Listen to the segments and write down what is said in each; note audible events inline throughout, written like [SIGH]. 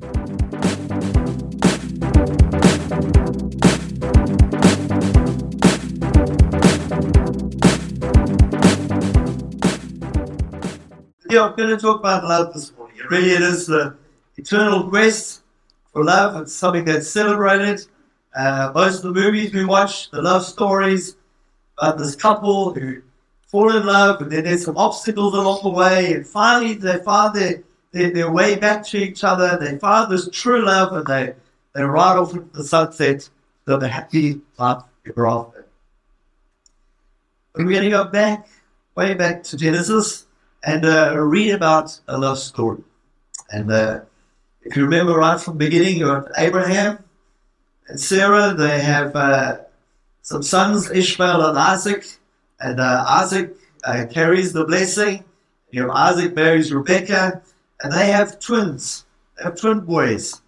Yeah, I'm going to talk about love this morning. It really is the eternal quest for love. It's something that's celebrated. Uh, most of the movies we watch, the love stories about this couple who fall in love, and then there's some obstacles along the way, and finally they find their, their, their way back to each other. They find this true love, and they, they ride off into the sunset. So they're happy life ever after. We're going to go back, way back to Genesis and uh, read about a love story. And uh, if you remember right from the beginning, you have Abraham and Sarah. They have uh, some sons, Ishmael and Isaac. And uh, Isaac uh, carries the blessing. You know, Isaac marries Rebecca. And they have twins. They have twin boys,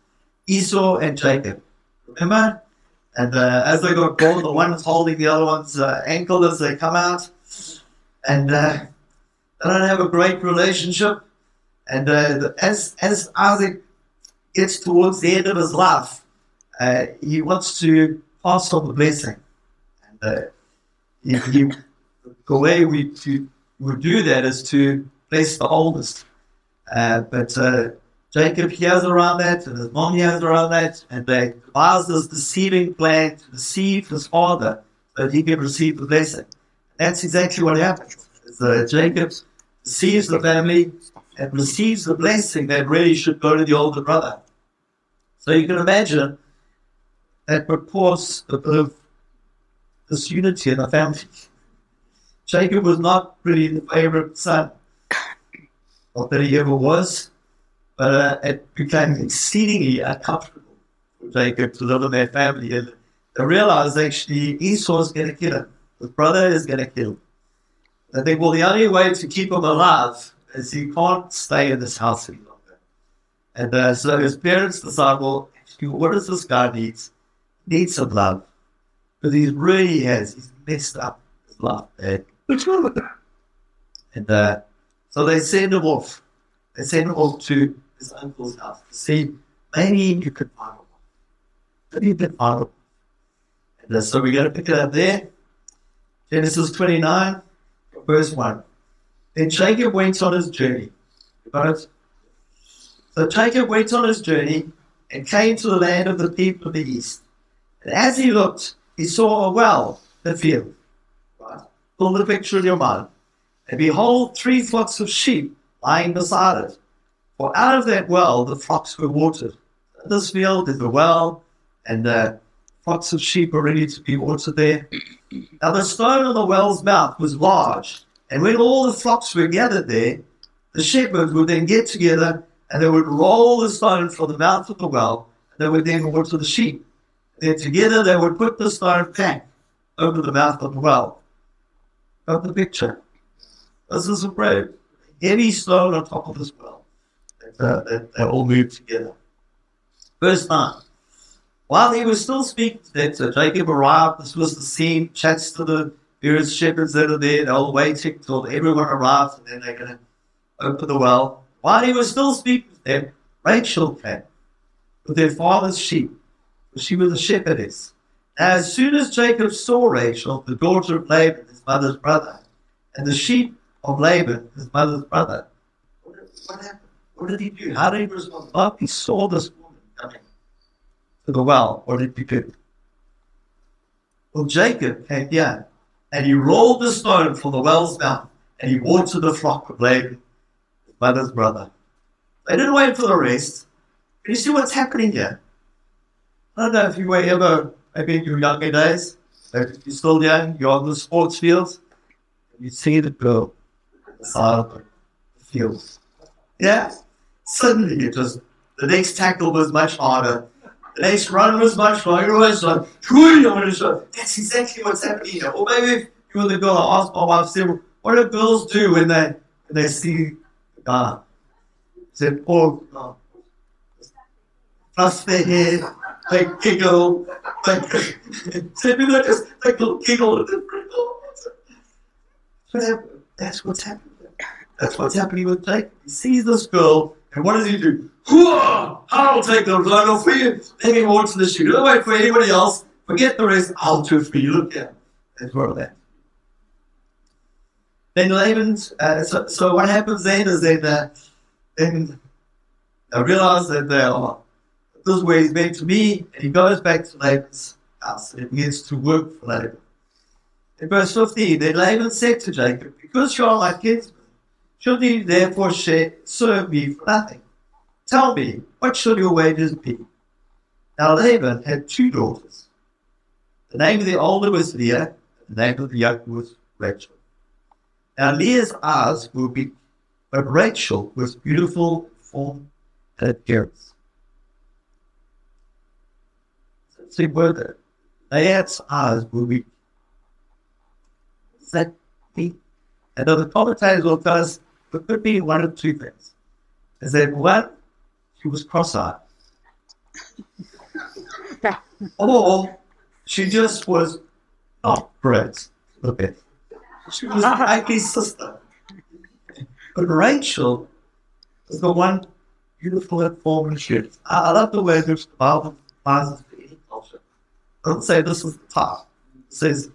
Esau and Jacob. Remember? And uh, as they got born, the one is holding the other one's ankle as they come out. And they don't have a great relationship. And uh, as, as Isaac gets towards the end of his life, uh, he wants to pass on the blessing. And uh, he, he, the way we to, would do that is to bless the oldest. Uh, but uh, Jacob hears around that, and his mom hears around that, and they devise this deceiving plan to deceive his father so that he can receive the blessing. That's exactly what happens. So Jacob sees the family and receives the blessing that really should go to the older brother. So you can imagine that bit of disunity in the family. Jacob was not really the favorite son, not that he ever was, but uh, it became exceedingly uncomfortable for Jacob to live in that family. And they realized actually Esau is going to kill him. His brother is going to kill him. I think, well, the only way to keep him alive is he can't stay in this house any longer. And uh, so his parents decide, well, what does this guy need? He needs some love. Because he really has, he's messed up his life. And, and uh, so they send him off. They send him off to his uncle's house to see maybe you could find him. Maybe you could find. And uh, so we're going to pick it up there. Genesis 29 verse 1. Then Jacob went on his journey. So Jacob went on his journey and came to the land of the people of the east. And as he looked, he saw a well the field. Right? Pull the picture in your mind. And behold, three flocks of sheep lying beside it. For out of that well the flocks were watered. In this field is the well, and the flocks of sheep are ready to be watered there. Now the stone on the well's mouth was large, and when all the flocks were gathered there, the shepherds would then get together and they would roll the stone from the mouth of the well, and they would then water the sheep. Then together they would put the stone back over the mouth of the well. Got the picture? This is a bread. Heavy stone on top of this well. Uh, they, they all moved together. Verse 9. While he was still speaking to them, so Jacob arrived. This was the scene, chats to the various shepherds that are there. They're all waiting till everyone arrives and then they're going to open the well. While he was still speaking to them, Rachel came with their father's sheep. She was a shepherdess. Now, as soon as Jacob saw Rachel, the daughter of Laban, his mother's brother, and the sheep of Laban, his mother's brother, what, happened? What did he do? How did he respond? Oh, he saw this woman coming to the well, or did he do? Well, Jacob came down and he rolled the stone from the well's mouth and he watered the flock of Laban, his mother's brother. They didn't wait for the rest. Can you see what's happening here? I don't know if you were ever, maybe in your younger days, if you're still young, you're on the sports field, and you see the girl of the. Yeah? Suddenly, it just, the next tackle was much harder the next run was much longer. It's like, that's exactly what's happening here. Or maybe if you were the girl, I asked my wife, said, what do girls do when they, when they see God? Said, oh. Plus their head, they giggle, they, [LAUGHS] said, people just, they giggle. So [LAUGHS] that's what's happening. That's what's happening with Jake. He sees this girl And what does he do? Whoa! I'll take I know for you. Let me to the shoe. Don't wait for anybody else. Forget the rest. I'll do it for you. Look at That's where that. Then Laban's, uh, so, so what happens then is that uh, then I realize that they are, this is where he's meant to be, and he goes back to Laban's house and begins to work for Laban. In verse 15, then Laban said to Jacob, Because you are my kinsman, should you therefore share, serve me for nothing? Tell me, what should your wages be? Now Laban had two daughters. The name of the older was Leah, the name of the younger was Rachel. Now Leah's eyes were big, but Rachel was beautiful form and appearance. See whether Leah's eyes were weak. Does that mean? And the commentators will tell us it could be one of two things. Is that one, she was cross-eyed. [LAUGHS] or she just was not great. Okay. She was uh-huh. Ike's sister. But Rachel was the one beautiful shit. I, I love the way the Bible defines any culture. Doesn't say this is the top. It says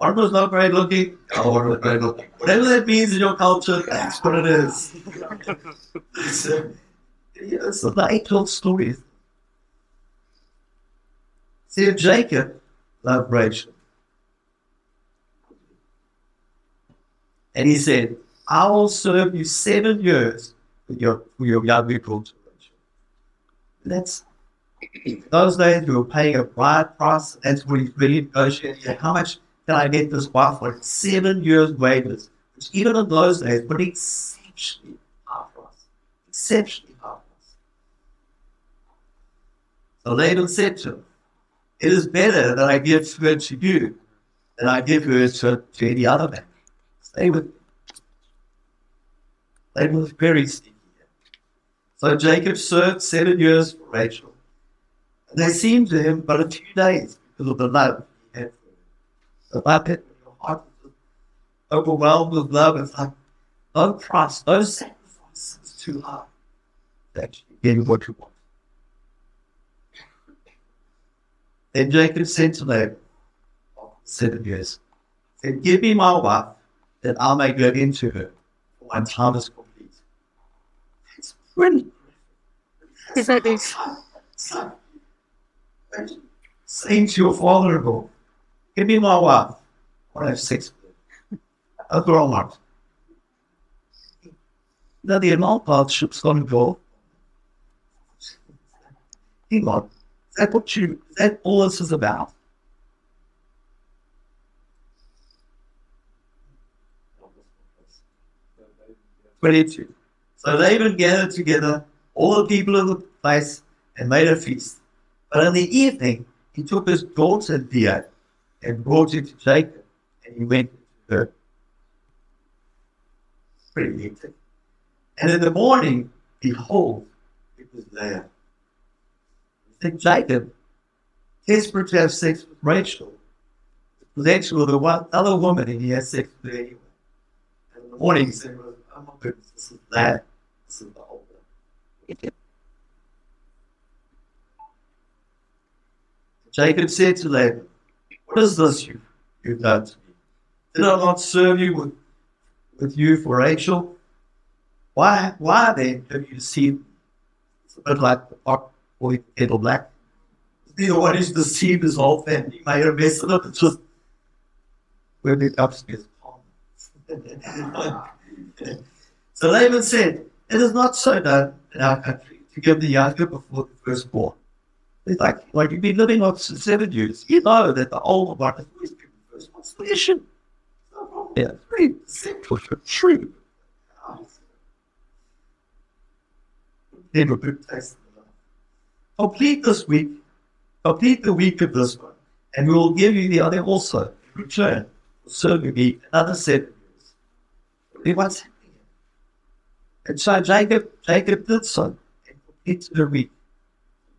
was not great looking, oh, was great looking. Whatever that means in your culture, that's what it is. it's, uh, it's a age-old story. See, Jacob loved Rachel. And he said, I will serve you seven years with your, with your young people. That's those days we were paying a bride price. That's what he's really negotiating. How much can I get this wife for? Seven years' wages, which even in those days, but exceptionally high price. Exceptionally high price. So Laban said to him, It is better that I give her to you than I give her to, to any other man. Stay with me. Laban was very sneaky. So Jacob served seven years for Rachel. And they seemed to him but a few days because of the love for her. So my pet, your heart was overwhelmed with love. It's like, no price, no sacrifice is too hard that you get what you want. Then Jacob said to Laban, seven years, said, Give me my wife, that I may go into her, my time is complete. It's brilliant. Is that this? Son, saying to your father-in-law, give me my wife. I want to have her. A girl not. Now the amount partnership's going to go. Hang on. That what you, that all this is about? Twenty-two. So they Laban gathered together all the people of the place and made a feast. But in the evening, he took his daughter Leah and brought it to Jacob, and he went to her. Pretty hectic. And in the morning, behold, it was there. Then Jacob, desperate to have sex with Rachel, actually the one other woman, and he had sex with her anyway. And in the morning, he said, Oh my goodness, this is that. This is the whole thing. Jacob said to Laban, What is this you, you've done to me? Did I not serve you with, with you for Rachel? Why, why then have you deceived? It's a bit like the pot boy kettle black. Know what is deceived his whole family? May have messed it up. It's just when it upstairs. [LAUGHS] so Laban said, It is not so done in our country to give the younger before the firstborn. It's like, like you've been living on years. You know that the older one is. What's the? Yeah, very simple, true. Then a good taste. Complete this week, complete the week of this one, and we will give you the other also return. Serve me another seven years. What's happening? And so Jacob, Jacob did so and completed the week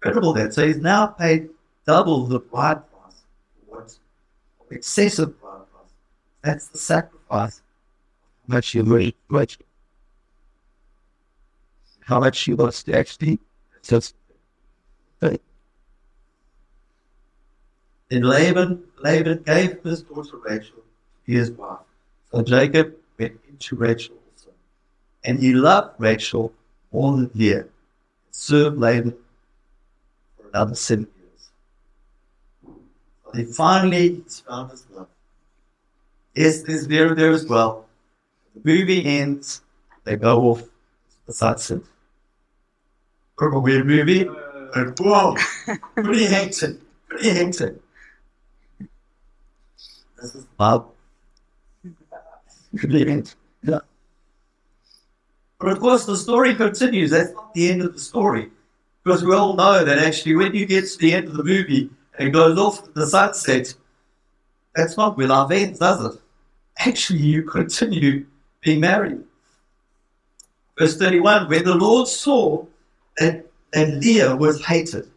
incredible. So he's now paid double the bride price for what's excessive bride price. That's the sacrifice. How Much you much. how much wants to actually So, Then Laban, Laban gave his daughter Rachel to his wife. So Jacob went into Rachel also. And he loved Rachel all the year, Served Laban for another seven years. He finally found his love. Yes, there's there there as well. The movie ends, they go off the sunset. From a weird movie. And whoa, pretty [LAUGHS] hectic, pretty hectic. This is love. yeah. But of course, the story continues. That's not the end of the story. Because we all know that actually, when you get to the end of the movie and goes off the sunset, that's not where love ends, does it? Actually, you continue being married. Verse 31 When the Lord saw that, that Leah was hated,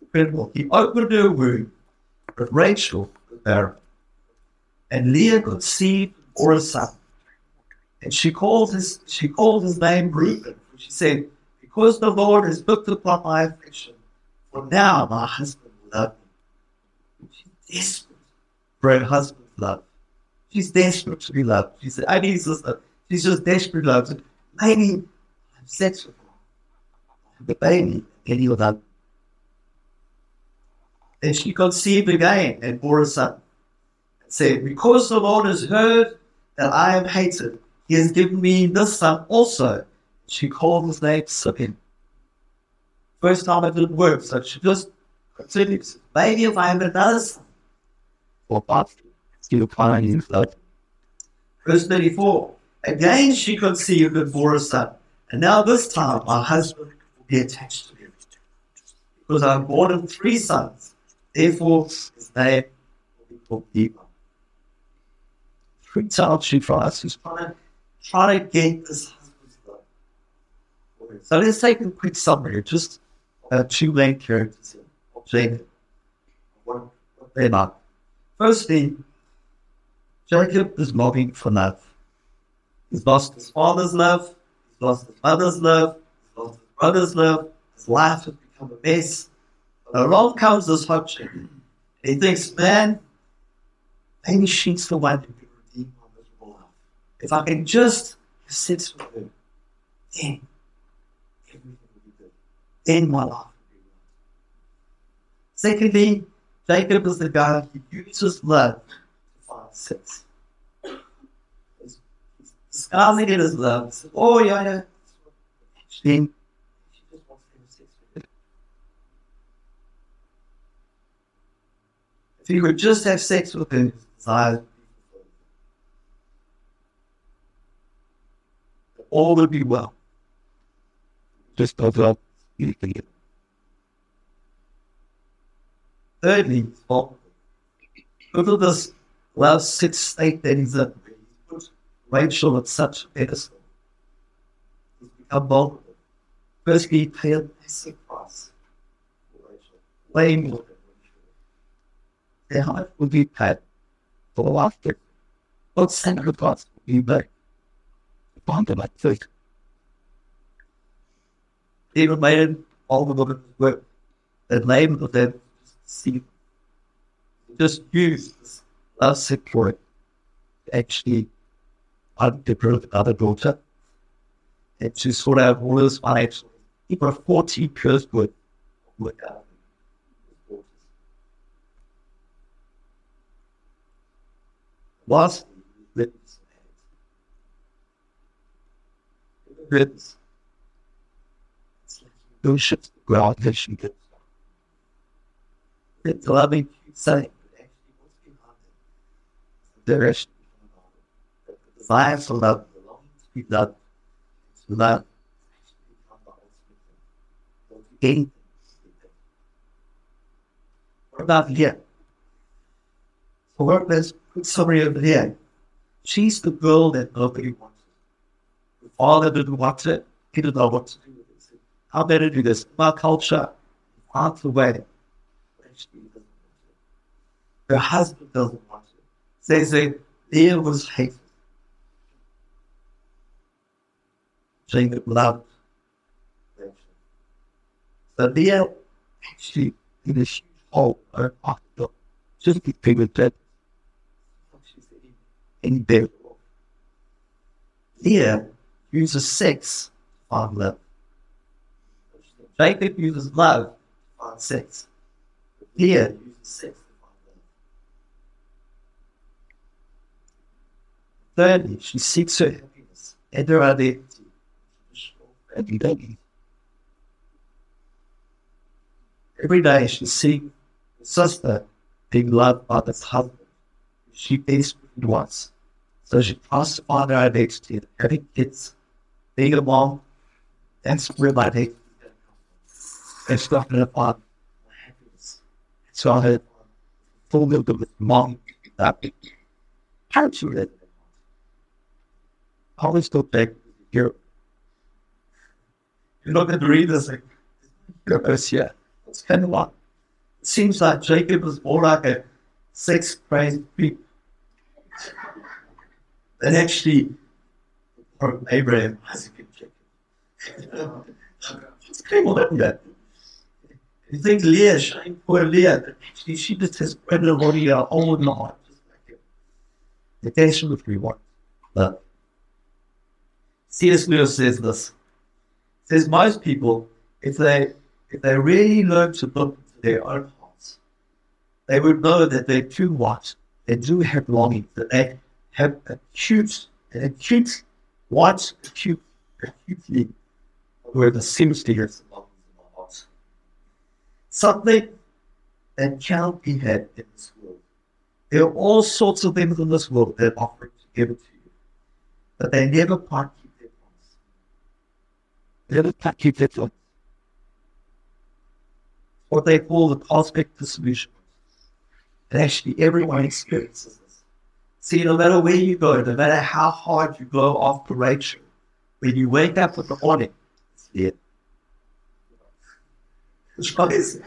incredible, he opened her womb, but Rachel was barren. And Leah conceived or a son. And she called his she called his name Reuben. She said, Because the Lord has looked upon my affliction, for now my husband will love me. She's desperate for her husband's love. She's desperate to be loved. She said, I need this love. She's just desperate love. Maybe I have sex with her. The baby, and he'll love. And she conceived again and bore a son. And said, Because the Lord has heard that I am hated, he has given me this son also. She called his name Simeon. First time it didn't work, so she just continues. Maybe if I have another son. or past still finding love. Verse 34. Again she conceived and bore a son. And now this time my husband will be attached to me. Because I have born him three sons. Therefore his name will be called Levi. Three times she tries to Trying to, get this. So let's take a quick summary, just uh, two main characters Jacob. What, what they're. Firstly, Jacob is longing for love. He's lost his father's love, he's lost his mother's love, he's lost his brother's love, his life has become a mess. But along comes this chick. And he thinks, man, maybe she's the one who can redeem my miserable life. If I can just sex with her, then Then my life. Secondly, Jacob is the guy who uses love to find sex. Disguising it as love. Says, oh, yeah, yeah. Actually. If he would just have sex with him, his desires would be all well. Just as well. Thirdly. Look at this love six state that he's put Rachel at such a pedestal. He's become vulnerable. Firstly, paid a massive price for Rachel. Way more than what he should have. their heart will be paid for laughter. What sacrifice will be first? Even the women work. The name of them see just use this support to actually undergird another daughter and to sort all this financial even a 14 years of work out of his daughters. Lastly, witness witness. Those ships go out there, she gets It's loving behind it? The desire for love, the longing to to to there. What about here? So what there's quick summary over here. She's the girl that nobody wants. The father didn't want it. He didn't know what to do with it. He said, How better do this? My culture, out the way. Actually. Her husband doesn't want it. They say Leah was hated. Jacob loved. So Leah She in a huge hole or hospital. Just be with that in there. Uses sex find love. Jacob uses love to find sex. Leah uses sex. Thirdly, she seeks her happiness and her identity. Every day. Every day she seeks her sister being loved by this husband she desperately wants. So she tries to find her identity and having kids, being a mom, that's where my identity It's not gonna find so I had full of the mom that how to it. Always go back here. You're not going to read this like, it's kind of like, it seems like Jacob was more like a sex crazed freak than actually Abraham, Isaac, and Jacob. it's of that. You think Leah, shame poor Leah, actually she just has spread her like a the case with reward. But C.S. Lewis says this. Says most people, if they if they really learn to look into their own hearts, they would know that they do want. They do have longing, that they have acute, an acute, white, acute, acutely, where the of the heart. Something that cannot be had in this world. There are all sorts of things in this world that offer to give it to you, but they never part keep their promise. the other can't keep it up. what they call the cosmic dissolution. And actually, everyone experiences this. See, no matter where you go, no matter how hard you go after Rachel, when you wake up in the morning, it's there. It's always-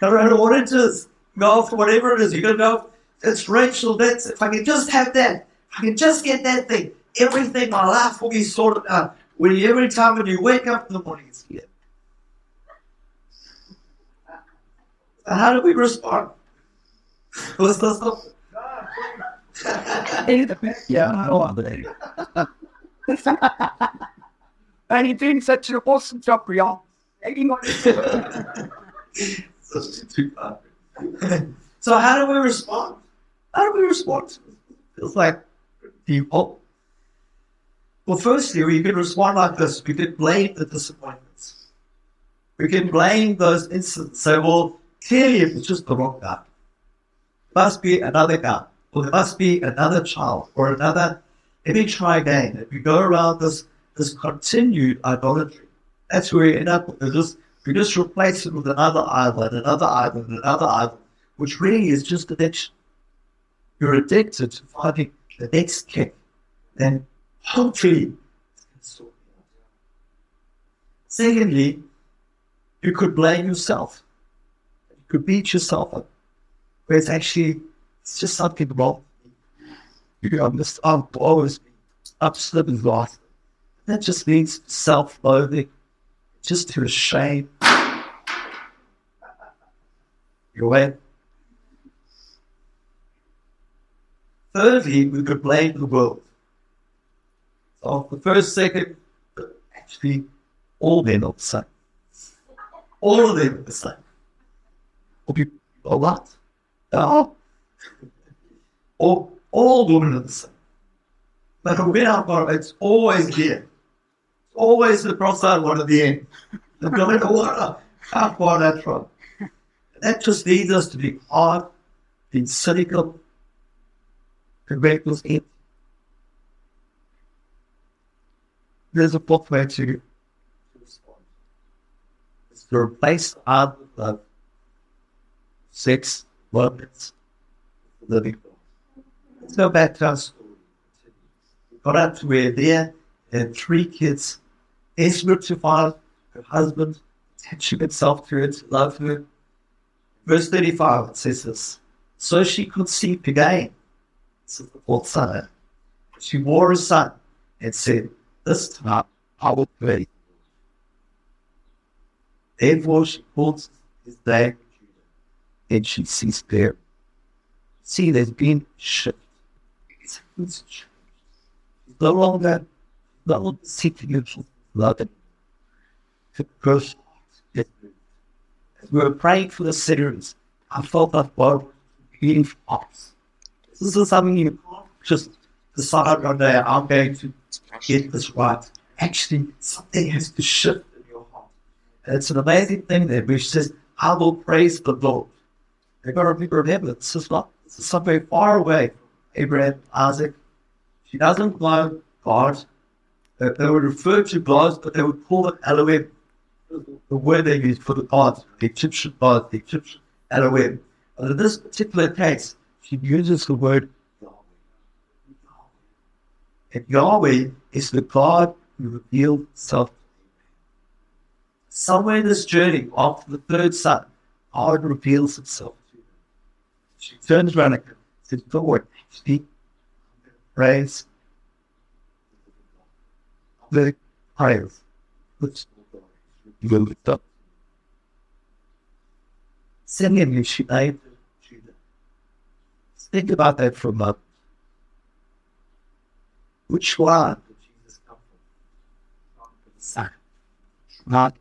No matter what it is, go after whatever it is, you're going to go, it's Rachel, that's, if I can just have that, if I can just get that thing, everything, my life will be sorted out. When you, every time when you wake up in the morning, it's here. So how do we respond? What's the? [LAUGHS] Yeah, I know that. and he did such an awesome job, [LAUGHS] So how do we respond? How do we respond? It's like people. Well, firstly, we can respond like this. We can blame the disappointments. We can blame those incidents. Say, well, clearly it was just the wrong guy. Must be another guy, or there must be another child, or another. Let me try again. If we go around this this continued idolatry, that's where you end up with. Just we just replace it with another idol, and another idol, and another idol, which really is just addiction. You're addicted to finding the next kick, then hopefully. you. Secondly, you could blame yourself. You could beat yourself up. Where it's actually it's just something wrong. You understand? I'm always Upset and lost. That just means self-loathing, just to shame. Your way. Thirdly, we could blame the world. So the first, second, actually, all men are the same. All of them are the same. Or you A lot. No. All, all women are the same. But when I've got it's always there. Always the cross-eyed one at the end. No matter [LAUGHS] what, how far that's from. That just leads us to be hard, being cynical, and reckless. There's a where to. It's to replace with love six moments living. Let's go back to our. We got up to where there and three kids, to find her husband, attaching himself to her, to love her. Verse 35, it says this. So she conceived again. This is the fourth son. She wore a son and said, This time I will pray. Therefore, she puts his leg And she sees there. See, there's been shift. It's, it's no longer, no longer seeking you to love it. Because it. We were praying for the sinners, I felt that God being for us. This is something you can't just decide one day, I'm going to get this right. Actually, something has to shift in your heart. And it's an amazing thing there, which says, I will praise the Lord. They've got to remember, this is not, this is something far away. Abraham, Isaac, she doesn't know God. They, they would refer to gods, but they would call it Elohim. The word they use for the gods, the Egyptian gods, the Egyptian Elohim. But in this particular case, she uses the word Yahweh. And Yahweh is the God who revealed himself. Somewhere in this journey, after the third son, God reveals himself to her. She turns around and says, Lord, speak, praise, the up. Singing you, she named Think about that for a moment. Which one not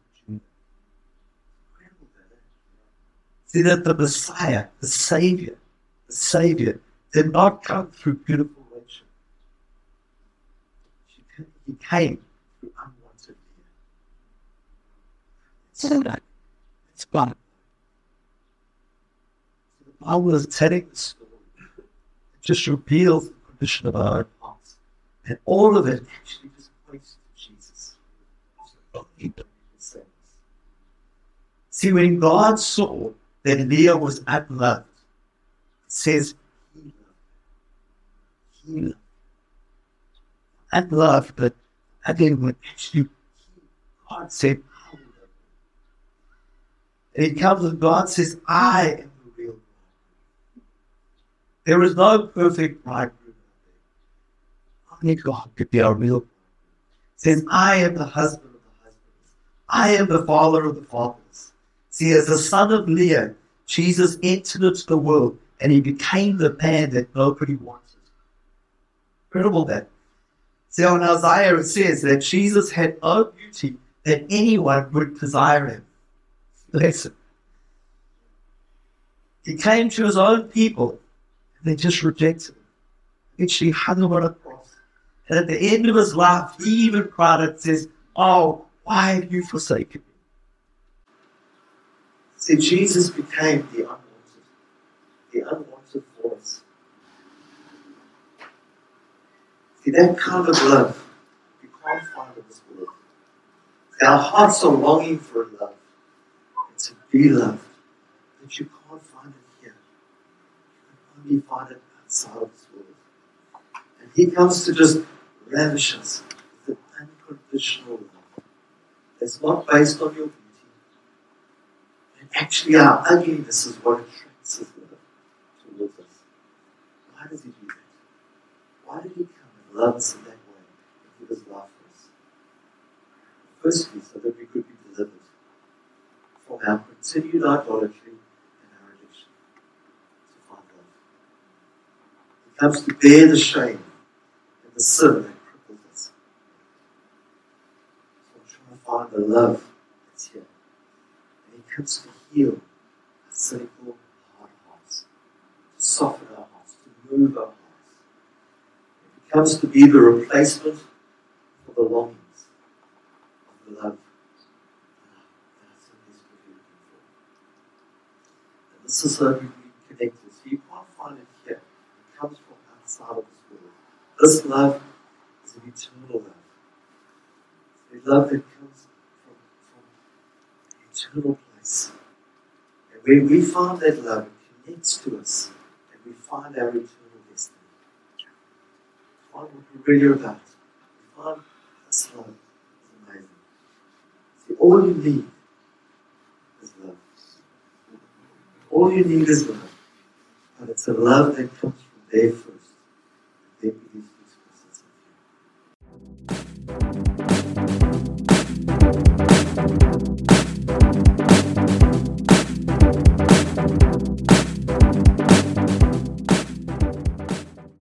See that the Messiah, the Savior, the Savior, did not come through beautiful He came through unwanted fear. So that it's God. The Bible is telling the story. It just reveals the condition of our hearts. And all of it actually just points to Jesus. See, when God saw that Leah was unloved, it says he loved. He loved her. Unloved, but again, when actually God said, I will love. And it comes and God says, I am the real bridegroom. There is no perfect bridegroom. Only God could be our real. It says, I am the husband of the husbands. I am the father of the fathers. See, as the son of Leah, Jesus entered into the world and he became the man that nobody wanted. Incredible that. See, on Isaiah it says that Jesus had no beauty that anyone would desire him. Listen. He came to his own people and they just rejected him. Literally hung him on a cross. And at the end of his life, he even cried and says, Oh, why have you forsaken me? See, Jesus became the unwanted, the unwanted See, that kind of love you can't find in this world. See, our hearts are longing for love and to be loved, but you can't find it here. You can only find it outside of this world. And He comes to just lavish us with an unconditional love that's not based on your beauty. And actually, our ugliness is what attracts His love towards us. Why does He do that? Why did He love us in that way and give His life for us? Firstly, so that we could be delivered from our continued idolatry and our addiction to find love. He comes to bear the shame and the sin that cripples us. So I'm trying to find the love that's here. And He comes to heal our cynical, hard hearts, to soften our hearts, to move our hearts. Comes to be the replacement for the longings of the love. And this is how we be connected. So you can't find it here. It comes from outside of this world. This love is an eternal love. A love that comes from, from an eternal place. And when we find that love, it connects to us, and we find our eternal. Find what we're really about. We find this love is amazing. See, all you need is love. All you need is love. But it's a love that comes from there first. And then begins to express itself here.